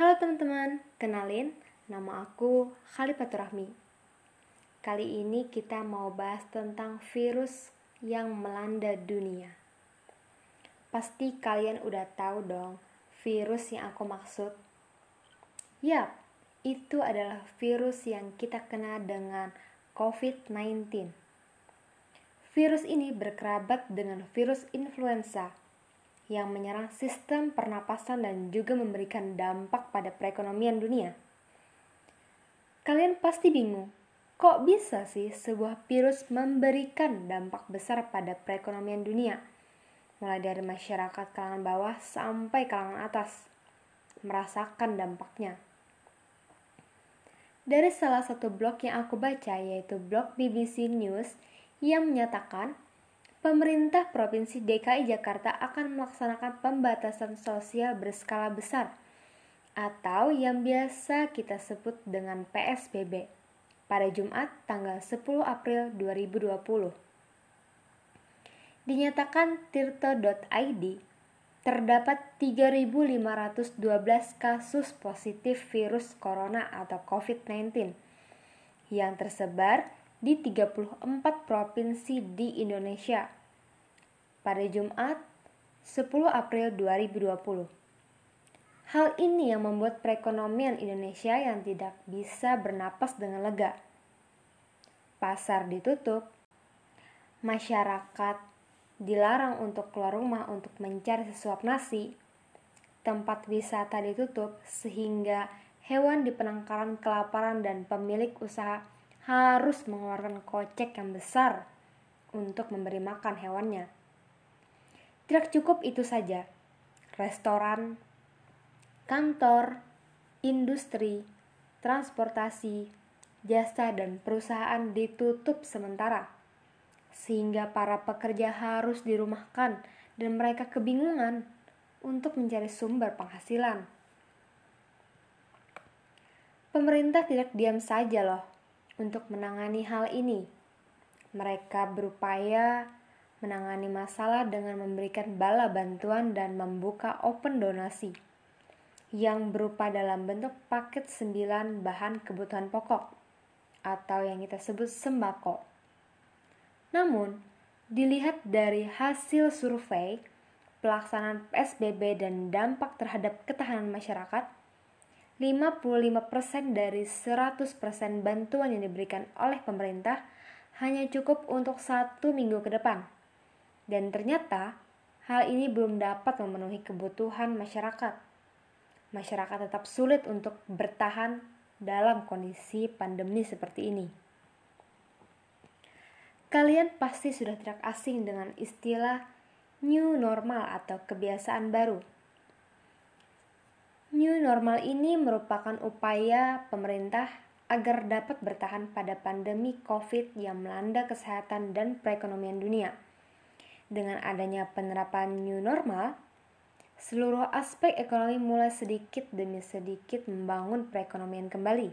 Halo teman-teman, kenalin nama aku Khalifatur Rahmi. Kali ini kita mau bahas tentang virus yang melanda dunia. Pasti kalian udah tahu dong virus yang aku maksud. Yap, itu adalah virus yang kita kenal dengan COVID-19. Virus ini berkerabat dengan virus influenza yang menyerang sistem pernapasan dan juga memberikan dampak pada perekonomian dunia. Kalian pasti bingung, kok bisa sih sebuah virus memberikan dampak besar pada perekonomian dunia? Mulai dari masyarakat kalangan bawah sampai kalangan atas merasakan dampaknya. Dari salah satu blog yang aku baca yaitu blog BBC News yang menyatakan pemerintah Provinsi DKI Jakarta akan melaksanakan pembatasan sosial berskala besar atau yang biasa kita sebut dengan PSBB pada Jumat tanggal 10 April 2020. Dinyatakan tirto.id terdapat 3.512 kasus positif virus corona atau COVID-19 yang tersebar di 34 provinsi di Indonesia pada Jumat 10 April 2020. Hal ini yang membuat perekonomian Indonesia yang tidak bisa bernapas dengan lega. Pasar ditutup, masyarakat dilarang untuk keluar rumah untuk mencari sesuap nasi, tempat wisata ditutup sehingga hewan di penangkaran kelaparan dan pemilik usaha harus mengeluarkan kocek yang besar untuk memberi makan hewannya. Tidak cukup itu saja. Restoran, kantor, industri, transportasi, jasa dan perusahaan ditutup sementara. Sehingga para pekerja harus dirumahkan dan mereka kebingungan untuk mencari sumber penghasilan. Pemerintah tidak diam saja loh untuk menangani hal ini. Mereka berupaya menangani masalah dengan memberikan bala bantuan dan membuka open donasi yang berupa dalam bentuk paket 9 bahan kebutuhan pokok atau yang kita sebut sembako. Namun, dilihat dari hasil survei pelaksanaan PSBB dan dampak terhadap ketahanan masyarakat, 55% dari 100% bantuan yang diberikan oleh pemerintah hanya cukup untuk satu minggu ke depan. Dan ternyata, hal ini belum dapat memenuhi kebutuhan masyarakat. Masyarakat tetap sulit untuk bertahan dalam kondisi pandemi seperti ini. Kalian pasti sudah tidak asing dengan istilah new normal atau kebiasaan baru New normal ini merupakan upaya pemerintah agar dapat bertahan pada pandemi COVID yang melanda kesehatan dan perekonomian dunia. Dengan adanya penerapan new normal, seluruh aspek ekonomi mulai sedikit demi sedikit membangun perekonomian kembali,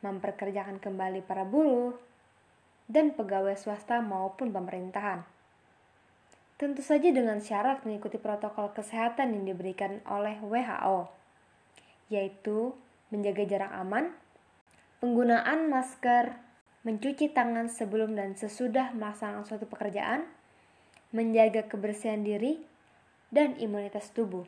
memperkerjakan kembali para buruh dan pegawai swasta maupun pemerintahan. Tentu saja dengan syarat mengikuti protokol kesehatan yang diberikan oleh WHO yaitu menjaga jarak aman, penggunaan masker, mencuci tangan sebelum dan sesudah melaksanakan suatu pekerjaan, menjaga kebersihan diri, dan imunitas tubuh.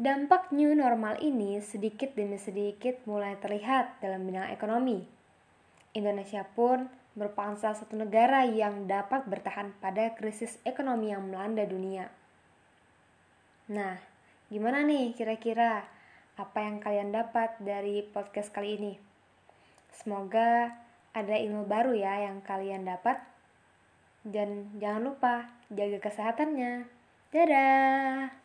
Dampak new normal ini sedikit demi sedikit mulai terlihat dalam bidang ekonomi. Indonesia pun merupakan salah satu negara yang dapat bertahan pada krisis ekonomi yang melanda dunia. Nah, gimana nih kira-kira apa yang kalian dapat dari podcast kali ini. Semoga ada ilmu baru ya yang kalian dapat. Dan jangan lupa jaga kesehatannya. Dadah!